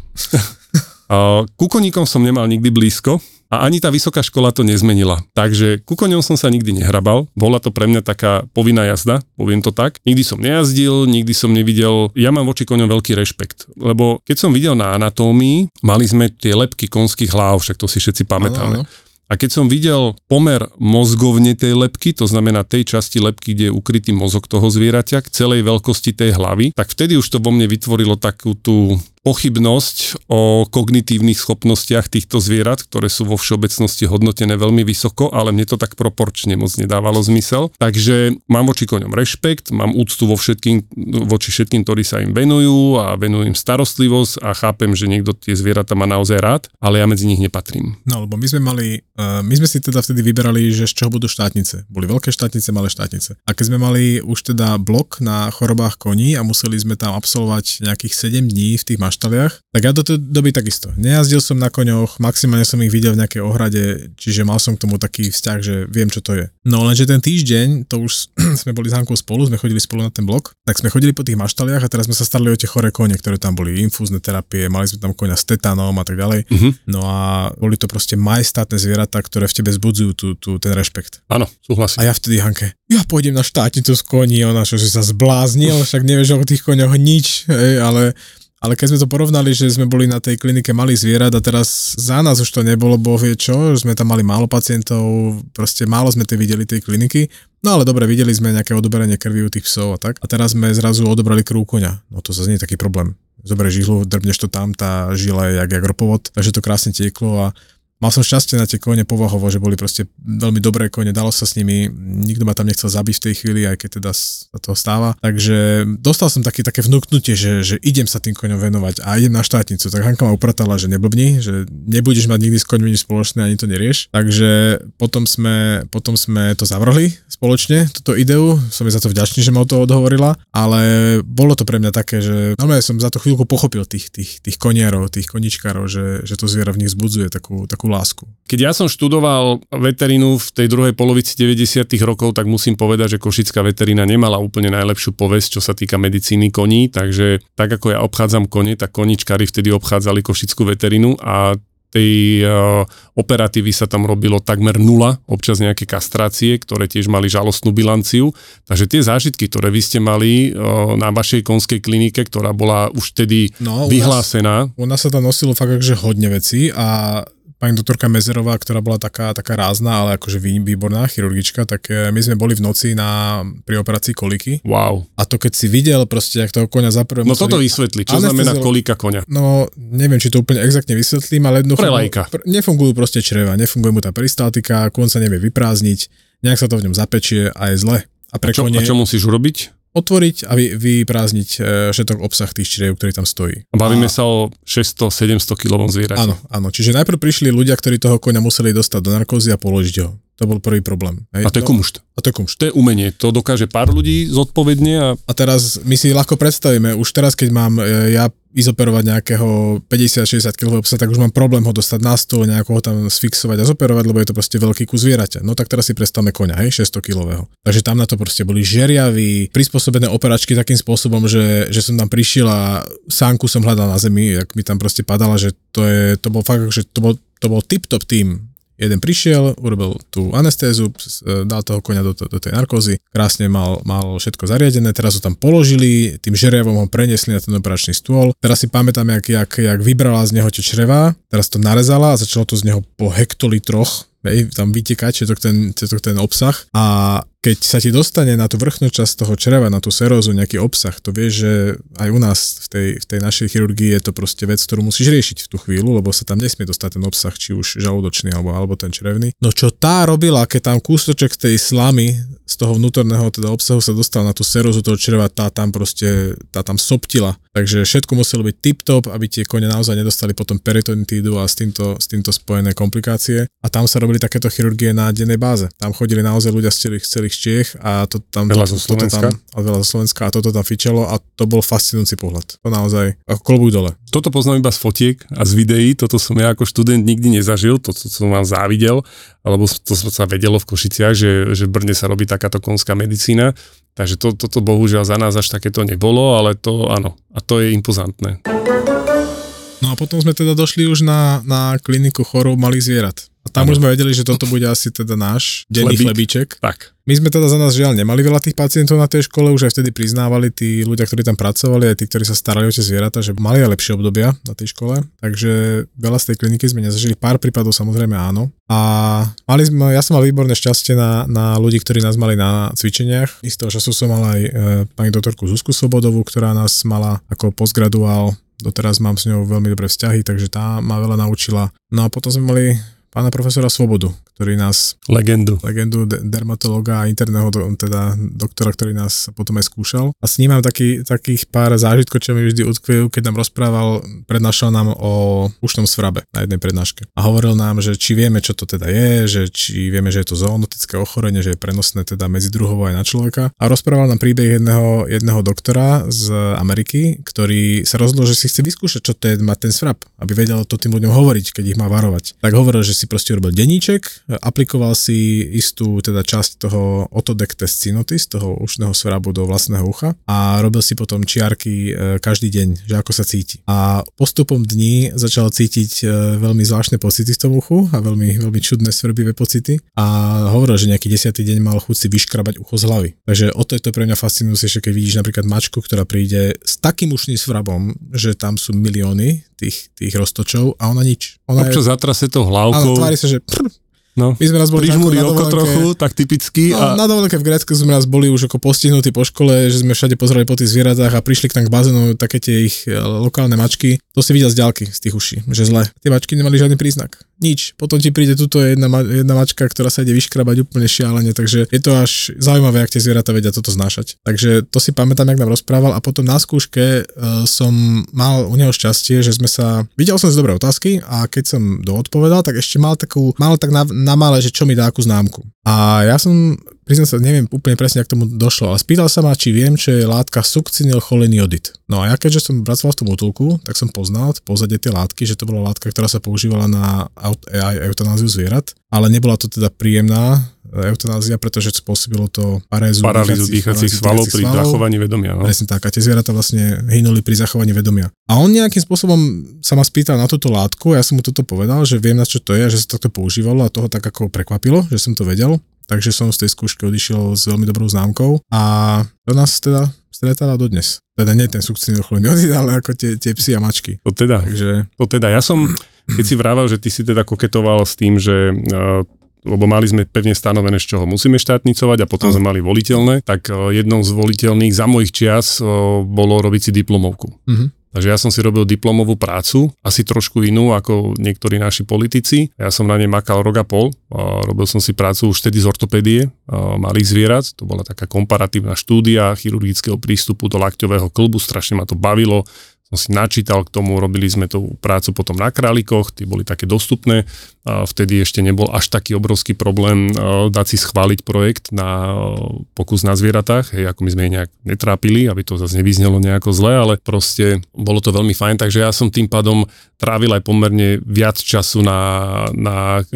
A ku koníkom som nemal nikdy blízko a ani tá vysoká škola to nezmenila. Takže ku koňom som sa nikdy nehrabal. Bola to pre mňa taká povinná jazda, poviem to tak. Nikdy som nejazdil, nikdy som nevidel. Ja mám voči koňom veľký rešpekt, lebo keď som videl na anatómii, mali sme tie lepky konských hlav, však to si všetci pamätáme. Áno, áno. A keď som videl pomer mozgovne tej lepky, to znamená tej časti lepky, kde je ukrytý mozog toho zvieraťa, k celej veľkosti tej hlavy, tak vtedy už to vo mne vytvorilo takú tú pochybnosť o kognitívnych schopnostiach týchto zvierat, ktoré sú vo všeobecnosti hodnotené veľmi vysoko, ale mne to tak proporčne moc nedávalo zmysel. Takže mám voči koňom rešpekt, mám úctu vo všetkým, voči všetkým, ktorí sa im venujú a venujú im starostlivosť a chápem, že niekto tie zvieratá má naozaj rád, ale ja medzi nich nepatrím. No, lebo my sme mali, uh, my sme si teda vtedy vyberali, že z čoho budú štátnice. Boli veľké štátnice, malé štátnice. A keď sme mali už teda blok na chorobách koní a museli sme tam absolvovať nejakých 7 dní v tých maštaliach, tak ja do tej doby takisto. Nejazdil som na koňoch, maximálne som ich videl v nejakej ohrade, čiže mal som k tomu taký vzťah, že viem, čo to je. No lenže ten týždeň, to už sme boli s Hankou spolu, sme chodili spolu na ten blok, tak sme chodili po tých maštaliach a teraz sme sa starali o tie choré kone, ktoré tam boli, infúzne terapie, mali sme tam koňa s tetanom a tak ďalej. Mhm. No a boli to proste majestátne zvieratá, ktoré v tebe zbudzujú tú, tú, ten rešpekt. Áno, súhlasím. A ja vtedy Hanke, ja pôjdem na štátnicu z koní, ona čo si sa zbláznil, však nevieš o tých koňoch nič, hej, ale ale keď sme to porovnali, že sme boli na tej klinike malých zvierat a teraz za nás už to nebolo, boh vie čo, sme tam mali málo pacientov, proste málo sme tie videli tej kliniky, no ale dobre, videli sme nejaké odoberanie krvi u tých psov a tak. A teraz sme zrazu odobrali krv. No to zase nie je taký problém. Zoberieš žihlu, drbneš to tam, tá žila je jak, jak takže to krásne tieklo a Mal som šťastie na tie kone povahovo, že boli proste veľmi dobré kone, dalo sa s nimi, nikto ma tam nechcel zabiť v tej chvíli, aj keď teda sa toho stáva. Takže dostal som taký, také vnúknutie, že, že idem sa tým koňom venovať a idem na štátnicu. Tak Hanka ma upratala, že neblbni, že nebudeš mať nikdy s koňmi nič spoločné, ani to nerieš. Takže potom sme, potom sme to zavrhli spoločne, túto ideu. Som jej za to vďačný, že ma o to odhovorila, ale bolo to pre mňa také, že normálne som za to chvíľku pochopil tých, tých, tých konierov, tých koničkárov, že, že to zviera v nich zbudzuje takú, takú lásku. Keď ja som študoval veterínu v tej druhej polovici 90. rokov, tak musím povedať, že košická veterína nemala úplne najlepšiu povesť, čo sa týka medicíny koní, takže tak ako ja obchádzam kone, tak koničkári vtedy obchádzali košickú veterínu a tej uh, operatívy sa tam robilo takmer nula, občas nejaké kastrácie, ktoré tiež mali žalostnú bilanciu. Takže tie zážitky, ktoré vy ste mali uh, na vašej konskej klinike, ktorá bola už vtedy No, u nás- vyhlásená, U nás sa tam nosilo fakt akože hodne vecí a pani doktorka Mezerová, ktorá bola taká, taká rázna, ale akože vý- výborná chirurgička, tak e, my sme boli v noci na, pri operácii koliky wow. a to keď si videl proste, jak toho koňa za prvé No museli- toto vysvetli, čo znamená kolíka koňa. No, neviem, či to úplne exaktne vysvetlím, ale jednoducho... Pre pr- Nefungujú proste čreva, nefunguje mu tá peristaltika, kôň sa nevie vyprázdniť, nejak sa to v ňom zapečie a je zle. A pre Čo, kone a čo musíš urobiť? Otvoriť a vy, vyprázdniť všetok obsah tých čriev, ktorý tam stojí. A bavíme a, sa o 600-700 kilovom zvierati. Áno, áno. Čiže najprv prišli ľudia, ktorí toho koňa museli dostať do narkózy a položiť ho. To bol prvý problém. Hej? A to je kumšt. A to je kumšt. To je umenie. To dokáže pár ľudí zodpovedne a A teraz my si ľahko predstavíme, už teraz, keď mám e, ja izoperovať nejakého 50-60 kg psa, tak už mám problém ho dostať na stôl, nejako ho tam sfixovať a zoperovať, lebo je to proste veľký kus zvieraťa. No tak teraz si predstavme koňa, hej, 600 kg. Takže tam na to proste boli žeriaví, prispôsobené operačky takým spôsobom, že, že som tam prišiel a sánku som hľadal na zemi, jak mi tam proste padala, že to je, to bol fakt, že to bol, to bol tip-top tým. Jeden prišiel, urobil tú anestézu, e, dal toho koňa do, do tej narkózy, krásne mal, mal všetko zariadené, teraz ho tam položili, tým žeriavom ho preniesli na ten operačný stôl. Teraz si pamätám, jak, jak, jak vybrala z neho tie črevá, teraz to narezala a začalo to z neho po hektolitroch hej, tam vytekať všetok ten, ten obsah a keď sa ti dostane na tú vrchnú časť toho čreva, na tú serózu nejaký obsah, to vieš, že aj u nás v tej, v tej našej chirurgii je to proste vec, ktorú musíš riešiť v tú chvíľu, lebo sa tam nesmie dostať ten obsah, či už žalúdočný alebo, alebo ten črevný. No čo tá robila, keď tam kúsoček tej slamy, z toho vnútorného teda obsahu sa dostal na tú serózu toho čreva, tá tam proste, tá tam soptila. Takže všetko muselo byť tip-top, aby tie kone naozaj nedostali potom peritonitídu a s týmto, s týmto spojené komplikácie. A tam sa robili takéto chirurgie na dennej báze. Tam chodili naozaj ľudia z celých, celých Čiech a to tam... Veľa zo Slovenska. Tam, a veľa zo Slovenska a toto tam fičalo a to bol fascinujúci pohľad. To naozaj, ako klobúk dole. toto poznám iba z fotiek a z videí, toto som ja ako študent nikdy nezažil, to, to som vám závidel, alebo to sa vedelo v Košiciach, že, že v Brne sa robí takáto konská medicína, takže to, toto bohužiaľ za nás až takéto nebolo, ale to áno, a to je impozantné. No a potom sme teda došli už na, na kliniku chorób malých zvierat. A tam už sme vedeli, že toto bude asi teda náš denný chlebíček. Tak, My sme teda za nás žiaľ nemali veľa tých pacientov na tej škole, už aj vtedy priznávali tí ľudia, ktorí tam pracovali, aj tí, ktorí sa starali o tie zvieratá, že mali aj lepšie obdobia na tej škole. Takže veľa z tej kliniky sme nezažili, pár prípadov samozrejme áno. A mali sme, ja som mal výborné šťastie na, na ľudí, ktorí nás mali na cvičeniach. Istého času som mal aj e, pani doktorku Zuzku Slobodovú, ktorá nás mala ako postgraduál Doteraz mám s ňou veľmi dobré vzťahy, takže tá ma veľa naučila. No a potom sme mali pána profesora Svobodu, ktorý nás, Legendu. legendu de- dermatologa a interného do, teda doktora, ktorý nás potom aj skúšal. A s ním mám taký, takých pár zážitkov, čo mi vždy utkvejú, keď nám rozprával, prednášal nám o ušnom svrabe na jednej prednáške. A hovoril nám, že či vieme, čo to teda je, že či vieme, že je to zoonotické ochorenie, že je prenosné teda medzi druhovo aj na človeka. A rozprával nám príbeh jedného, jedného doktora z Ameriky, ktorý sa rozhodol, že si chce vyskúšať, čo to je mať ten svrab, aby vedel to tým ľuďom hovoriť, keď ich má varovať. Tak hovoril, že si proste urobil deníček, aplikoval si istú teda časť toho Otodek test Synotis, toho ušného svrabu do vlastného ucha a robil si potom čiarky e, každý deň, že ako sa cíti. A postupom dní začal cítiť e, veľmi zvláštne pocity v tom uchu a veľmi, veľmi čudné svrbivé pocity a hovoril, že nejaký desiatý deň mal chuť si vyškrabať ucho z hlavy. Takže o to je to pre mňa fascinujúce, keď vidíš napríklad mačku, ktorá príde s takým ušným svrabom, že tam sú milióny tých, tých roztočov a ona nič. Ona Občas zatrase to Áno, hlavkou. tvári sa, že No. my sme raz boli Prižmúri oko trochu, tak typicky. No, A, na dovolenke v Grécku sme raz boli už ako postihnutí po škole, že sme všade pozerali po tých zvieratách a prišli k tam k bazénu také tie ich e, lokálne mačky. To si videl z ďalky, z tých uší, že zle. Tie mačky nemali žiadny príznak. Nič. Potom ti príde tuto jedna, jedna mačka, ktorá sa ide vyškrabať úplne šialene, takže je to až zaujímavé, ak tie zvieratá vedia toto znášať. Takže to si pamätám, jak nám rozprával a potom na skúške e, som mal u neho šťastie, že sme sa... Videl som si dobré otázky a keď som doodpovedal, tak ešte mal takú, mal tak na, na malé, že čo mi dá akú známku. A ja som, priznám sa, neviem úplne presne, ak tomu došlo, ale spýtal sa ma, či viem, čo je látka succinylcholinidit. No a ja keďže som pracoval v tom útulku, tak som poznal pozadie tej látky, že to bola látka, ktorá sa používala na aut- aj eutanáziu zvierat, ale nebola to teda príjemná eutanázia, pretože spôsobilo to parézu paralýzu dýchacích svalov pri zachovaní vedomia. No. Presne tak. A tie zvieratá vlastne hynuli pri zachovaní vedomia. A on nejakým spôsobom sa ma spýtal na túto látku, ja som mu toto povedal, že viem na čo to je, že sa takto používalo a toho tak ako prekvapilo, že som to vedel. Takže som z tej skúšky odišiel s veľmi dobrou známkou a to nás teda stretáva dodnes. Teda nie ten sukcinylcholinidid, ale ako tie, tie psy a mačky. To teda, Takže to teda. Ja som, keď si vrával, že ty si teda koketoval s tým, že uh, lebo mali sme pevne stanovené, z čoho musíme štátnicovať a potom sme mali voliteľné, tak uh, jednou z voliteľných za mojich čias uh, bolo robiť si diplomovku. Mhm. Takže ja som si robil diplomovú prácu, asi trošku inú ako niektorí naši politici. Ja som na nej makal rok a pol. Robil som si prácu už vtedy z ortopédie malých zvierat. To bola taká komparatívna štúdia chirurgického prístupu do lakťového klbu. Strašne ma to bavilo som si načítal k tomu, robili sme tú prácu potom na králikoch, tie boli také dostupné. Vtedy ešte nebol až taký obrovský problém uh, dať si schváliť projekt na uh, pokus na zvieratách, hej, ako my sme ich nejak netrápili, aby to zase nevyznelo nejako zle, ale proste bolo to veľmi fajn, takže ja som tým pádom trávil aj pomerne viac času na, na uh,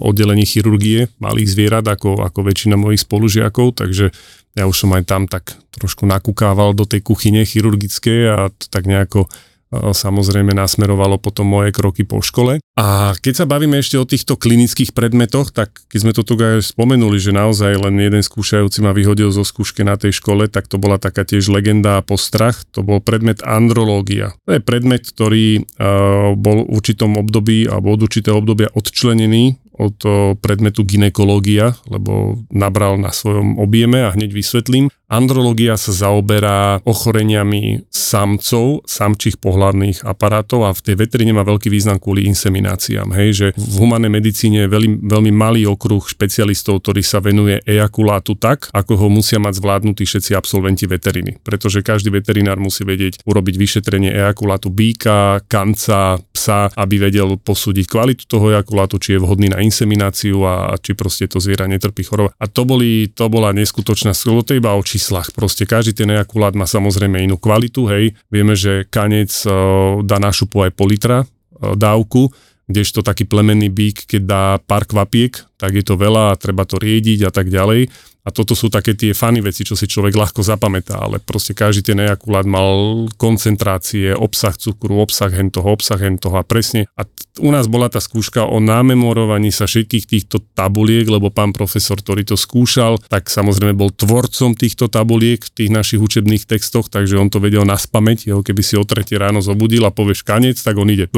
oddelení chirurgie malých zvierat ako, ako väčšina mojich spolužiakov, takže ja už som aj tam tak trošku nakúkával do tej kuchyne chirurgickej a to tak nejako samozrejme nasmerovalo potom moje kroky po škole. A keď sa bavíme ešte o týchto klinických predmetoch, tak keď sme to tu aj spomenuli, že naozaj len jeden skúšajúci ma vyhodil zo skúšky na tej škole, tak to bola taká tiež legenda a postrach. To bol predmet andrológia. To je predmet, ktorý uh, bol v určitom období alebo od určitého obdobia odčlenený od predmetu ginekológia, lebo nabral na svojom objeme a hneď vysvetlím. Andrológia sa zaoberá ochoreniami samcov, samčích pohľadných aparátov a v tej veterine má veľký význam kvôli insemináciám. Hej, že v humanej medicíne je veľmi, veľmi malý okruh špecialistov, ktorý sa venuje ejakulátu tak, ako ho musia mať zvládnutí všetci absolventi veteriny. Pretože každý veterinár musí vedieť urobiť vyšetrenie ejakulátu býka, kanca, psa, aby vedel posúdiť kvalitu toho ejakulátu, či je vhodný na insemináciu a či proste to zviera netrpí choroba. A to, boli, to bola neskutočná iba o číslach. Proste každý ten ejakulát má samozrejme inú kvalitu, hej. Vieme, že kanec dá na šupu aj pol litra dávku, kdežto taký plemenný bík, keď dá pár kvapiek, tak je to veľa a treba to riediť a tak ďalej. A toto sú také tie fany veci, čo si človek ľahko zapamätá, ale proste každý ten ejakulát mal koncentrácie, obsah cukru, obsah hen toho, obsah hen toho a presne. A t- u nás bola tá skúška o námemorovaní sa všetkých týchto tabuliek, lebo pán profesor, ktorý to skúšal, tak samozrejme bol tvorcom týchto tabuliek v tých našich učebných textoch, takže on to vedel na spameť, jeho keby si o tretie ráno zobudil a povieš kanec, tak on ide.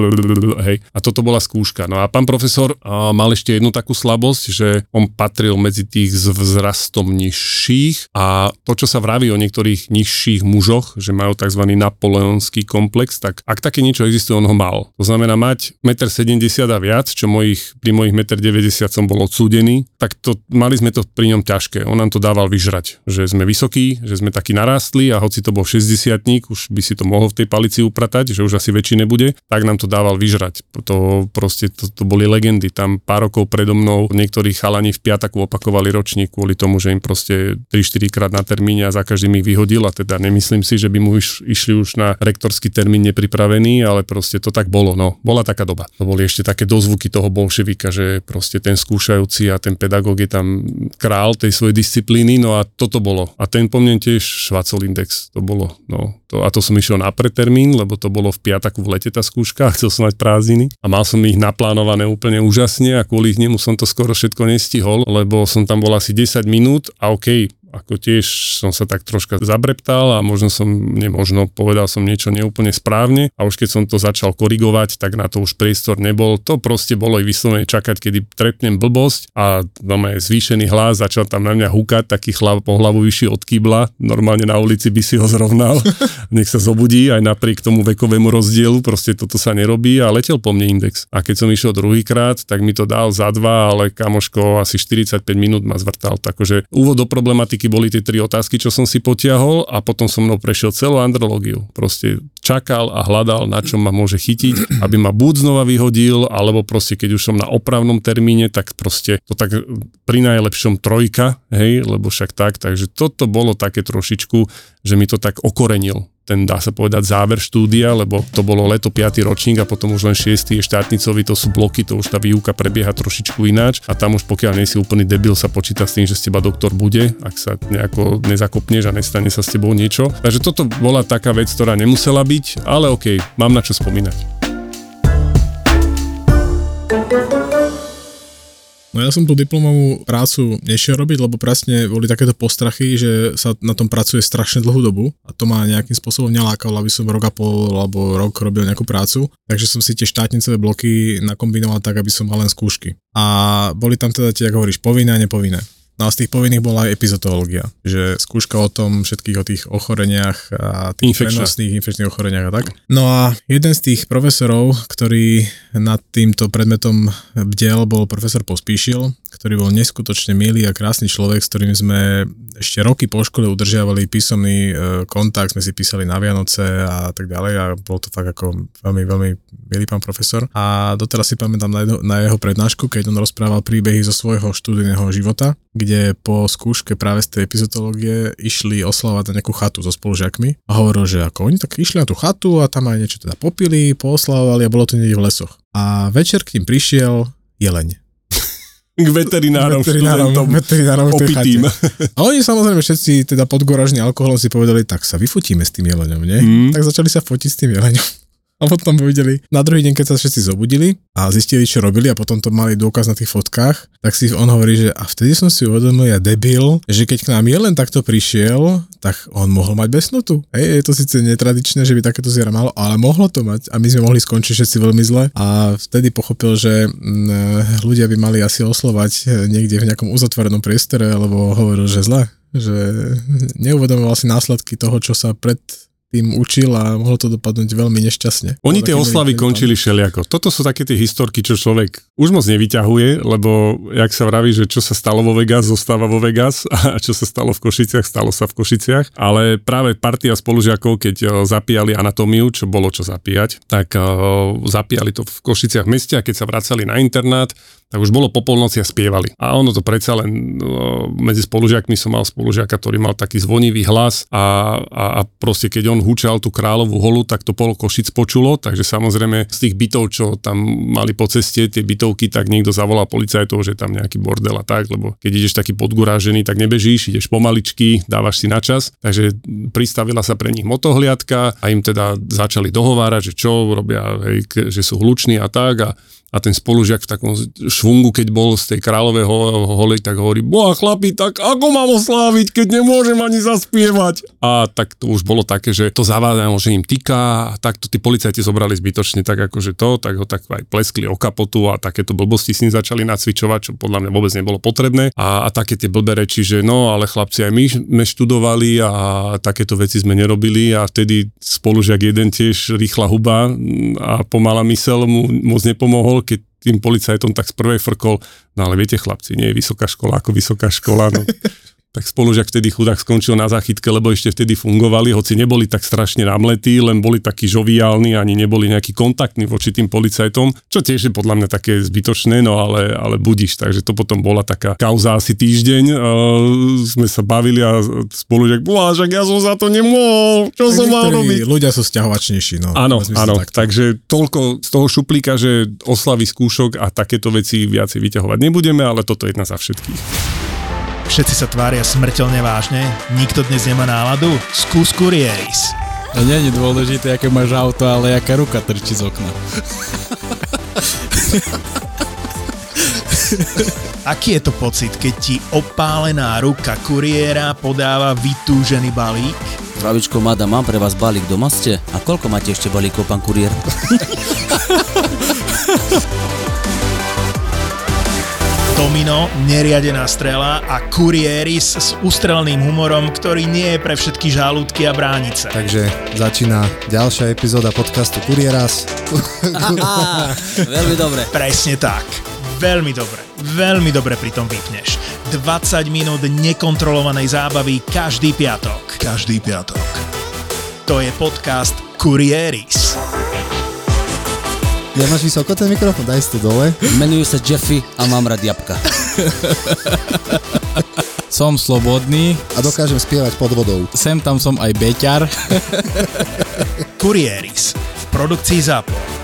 Hej. A toto bola skúška. No a pán profesor mal ešte jednu takú slabosť, blbosť, že on patril medzi tých s vzrastom nižších a to, čo sa vraví o niektorých nižších mužoch, že majú tzv. napoleonský komplex, tak ak také niečo existuje, on ho mal. To znamená mať 1,70 m a viac, čo mojich, pri mojich 1,90 m som bol odsúdený, tak to, mali sme to pri ňom ťažké. On nám to dával vyžrať, že sme vysokí, že sme takí narástli a hoci to bol 60 už by si to mohol v tej palici upratať, že už asi väčší nebude, tak nám to dával vyžrať. To proste, to, to boli legendy. Tam pár rokov predo mnou niektorí chalani v piataku opakovali ročník kvôli tomu, že im proste 3-4 krát na termíne a za každým ich vyhodil a teda nemyslím si, že by mu iš, išli už na rektorský termín nepripravený, ale proste to tak bolo. No, bola taká doba. To boli ešte také dozvuky toho bolševika, že proste ten skúšajúci a ten pedagóg je tam král tej svojej disciplíny, no a toto bolo. A ten po mne tiež švacol index, to bolo, no, to, a to som išiel na pretermín, lebo to bolo v piataku v lete tá skúška, chcel som mať prázdniny a mal som ich naplánované úplne úžasne a kvôli nemu som to skoro všetko nestihol, lebo som tam bol asi 10 minút a OK, ako tiež som sa tak troška zabreptal a možno som, nemožno, povedal som niečo neúplne správne a už keď som to začal korigovať, tak na to už priestor nebol. To proste bolo i vyslovene čakať, kedy trepnem blbosť a máme zvýšený hlas, začal tam na mňa húkať, taký chlap po hlavu vyšší od kýbla, normálne na ulici by si ho zrovnal, nech sa zobudí aj napriek tomu vekovému rozdielu, proste toto sa nerobí a letel po mne index. A keď som išiel druhýkrát, tak mi to dal za dva, ale kamoško asi 45 minút ma zvrtal, takže úvod do problematiky otázky boli tie tri otázky, čo som si potiahol a potom som mnou prešiel celú andrológiu. Proste čakal a hľadal, na čom ma môže chytiť, aby ma buď znova vyhodil, alebo proste keď už som na opravnom termíne, tak proste to tak pri najlepšom trojka, hej, lebo však tak, takže toto bolo také trošičku, že mi to tak okorenil ten dá sa povedať záver štúdia, lebo to bolo leto 5. ročník a potom už len 6. je štátnicový, to sú bloky, to už tá výuka prebieha trošičku ináč a tam už pokiaľ nie si úplný debil sa počíta s tým, že z teba doktor bude, ak sa nejako nezakopneš a nestane sa s tebou niečo. Takže toto bola taká vec, ktorá nemusela byť, ale OK, mám na čo spomínať. No ja som tú diplomovú prácu nešiel robiť, lebo presne boli takéto postrachy, že sa na tom pracuje strašne dlhú dobu a to ma nejakým spôsobom nelákalo, aby som rok a pol alebo rok robil nejakú prácu. Takže som si tie štátnicové bloky nakombinoval tak, aby som mal len skúšky. A boli tam teda tie, ako hovoríš, povinné a nepovinné. No a z tých povinných bola aj epizotológia, že skúška o tom všetkých o tých ochoreniach a tých Infekčná. prenosných infekčných ochoreniach a tak. No a jeden z tých profesorov, ktorý nad týmto predmetom bdel, bol profesor Pospíšil, ktorý bol neskutočne milý a krásny človek, s ktorým sme ešte roky po škole udržiavali písomný e, kontakt, sme si písali na Vianoce a tak ďalej a bol to fakt ako veľmi, veľmi milý pán profesor. A doteraz si pamätám na jeho, na jeho prednášku, keď on rozprával príbehy zo svojho študijného života, kde po skúške práve z tej epizotológie išli oslavovať na nejakú chatu so spolužiakmi a hovoril, že ako oni tak išli na tú chatu a tam aj niečo teda popili, pooslavovali a bolo to niekde v lesoch. A večer k ním prišiel jeleň. K veterinárom, Veterinárom, študentom, veterinárom opitým. A oni samozrejme všetci teda podgoražní alkoholom si povedali, tak sa vyfotíme s tým jeleňom, nie? Mm. Tak začali sa fotiť s tým jeleňom. A potom videli, na druhý deň, keď sa všetci zobudili a zistili, čo robili a potom to mali dôkaz na tých fotkách, tak si on hovorí, že a vtedy som si uvedomil, ja debil, že keď k nám jelen takto prišiel, tak on mohol mať besnotu. Hej, je to síce netradičné, že by takéto zviera malo, ale mohlo to mať a my sme mohli skončiť všetci veľmi zle. A vtedy pochopil, že mm, ľudia by mali asi oslovať niekde v nejakom uzatvorenom priestore, lebo hovoril, že zle že neuvedomoval si následky toho, čo sa pred tým učil a mohlo to dopadnúť veľmi nešťastne. Oni tie oslavy končili všelijako. Toto sú také tie historky, čo človek už moc nevyťahuje, lebo jak sa vraví, že čo sa stalo vo Vegas, zostáva vo Vegas a čo sa stalo v Košiciach, stalo sa v Košiciach. Ale práve partia spolužiakov, keď eh, zapíjali anatómiu, čo bolo čo zapíjať, tak uh, zapíjali to v Košiciach meste a keď sa vracali na internát, tak už bolo po polnoci a spievali. A ono to predsa len no, medzi spolužiakmi som mal spolužiaka, ktorý mal taký zvonivý hlas a, a, a proste keď on húčal tú kráľovú holu, tak to pol Košic počulo, takže samozrejme z tých bytov, čo tam mali po ceste, tie bytovky, tak niekto zavolal policajtov, že tam nejaký bordel a tak, lebo keď ideš taký podgurážený, tak nebežíš, ideš pomaličky, dávaš si na čas, takže pristavila sa pre nich motohliadka a im teda začali dohovárať, že čo robia, hej, že sú hluční a tak a a ten spolužiak v takom švungu, keď bol z tej kráľovej ho- holej, tak hovorí, boha chlapi, tak ako mám osláviť, keď nemôžem ani zaspievať? A tak to už bolo také, že to zavádzajú, že im týka a takto tí policajti zobrali zbytočne tak akože to, tak ho tak aj pleskli o kapotu a takéto blbosti s ním začali nacvičovať, čo podľa mňa vôbec nebolo potrebné a, a také tie blbé reči, že no ale chlapci aj my sme študovali a takéto veci sme nerobili a vtedy spolužiak jeden tiež rýchla huba a pomalá mysel mu moc nepomohol, keď tým policajtom tak z prvej frkol, no ale viete chlapci, nie je vysoká škola ako vysoká škola, no tak spolužiak vtedy chudák skončil na záchytke, lebo ešte vtedy fungovali, hoci neboli tak strašne namletí, len boli takí žoviálni, ani neboli nejakí kontaktní voči tým policajtom, čo tiež je podľa mňa také zbytočné, no ale, ale budiš, takže to potom bola taká kauza asi týždeň, uh, sme sa bavili a spolužiak, bolážak, ja som za to nemohol, čo som mal robiť? ľudia sú sťahovačnejší, no. Áno, áno, takto. takže toľko z toho šuplíka, že oslavy skúšok a takéto veci viacej vyťahovať nebudeme, ale toto je jedna za všetkých. Všetci sa tvária smrteľne vážne, nikto dnes nemá náladu? Skús Kurieris. A nie je dôležité, aké máš auto, ale aká ruka trčí z okna. Aký je to pocit, keď ti opálená ruka kuriéra podáva vytúžený balík? Pravičko, mada, mám pre vás balík doma ste? A koľko máte ešte balíkov, pán kuriér? Domino, neriadená strela a Kurieris s ústrelným humorom, ktorý nie je pre všetky žalúdky a bránice. Takže začína ďalšia epizóda podcastu Kurieras. Veľmi dobre. Presne tak. Veľmi dobre. Veľmi dobre pri tom vypneš. 20 minút nekontrolovanej zábavy každý piatok. Každý piatok. To je podcast Kurieris. Ja máš vysoko ten mikrofón, daj si to dole. Menujú sa Jeffy a mám rád jabka. Som slobodný, A dokážem spievať pod vodou. sem tam som aj beťar. Kurieris. V produkcii ZAPO.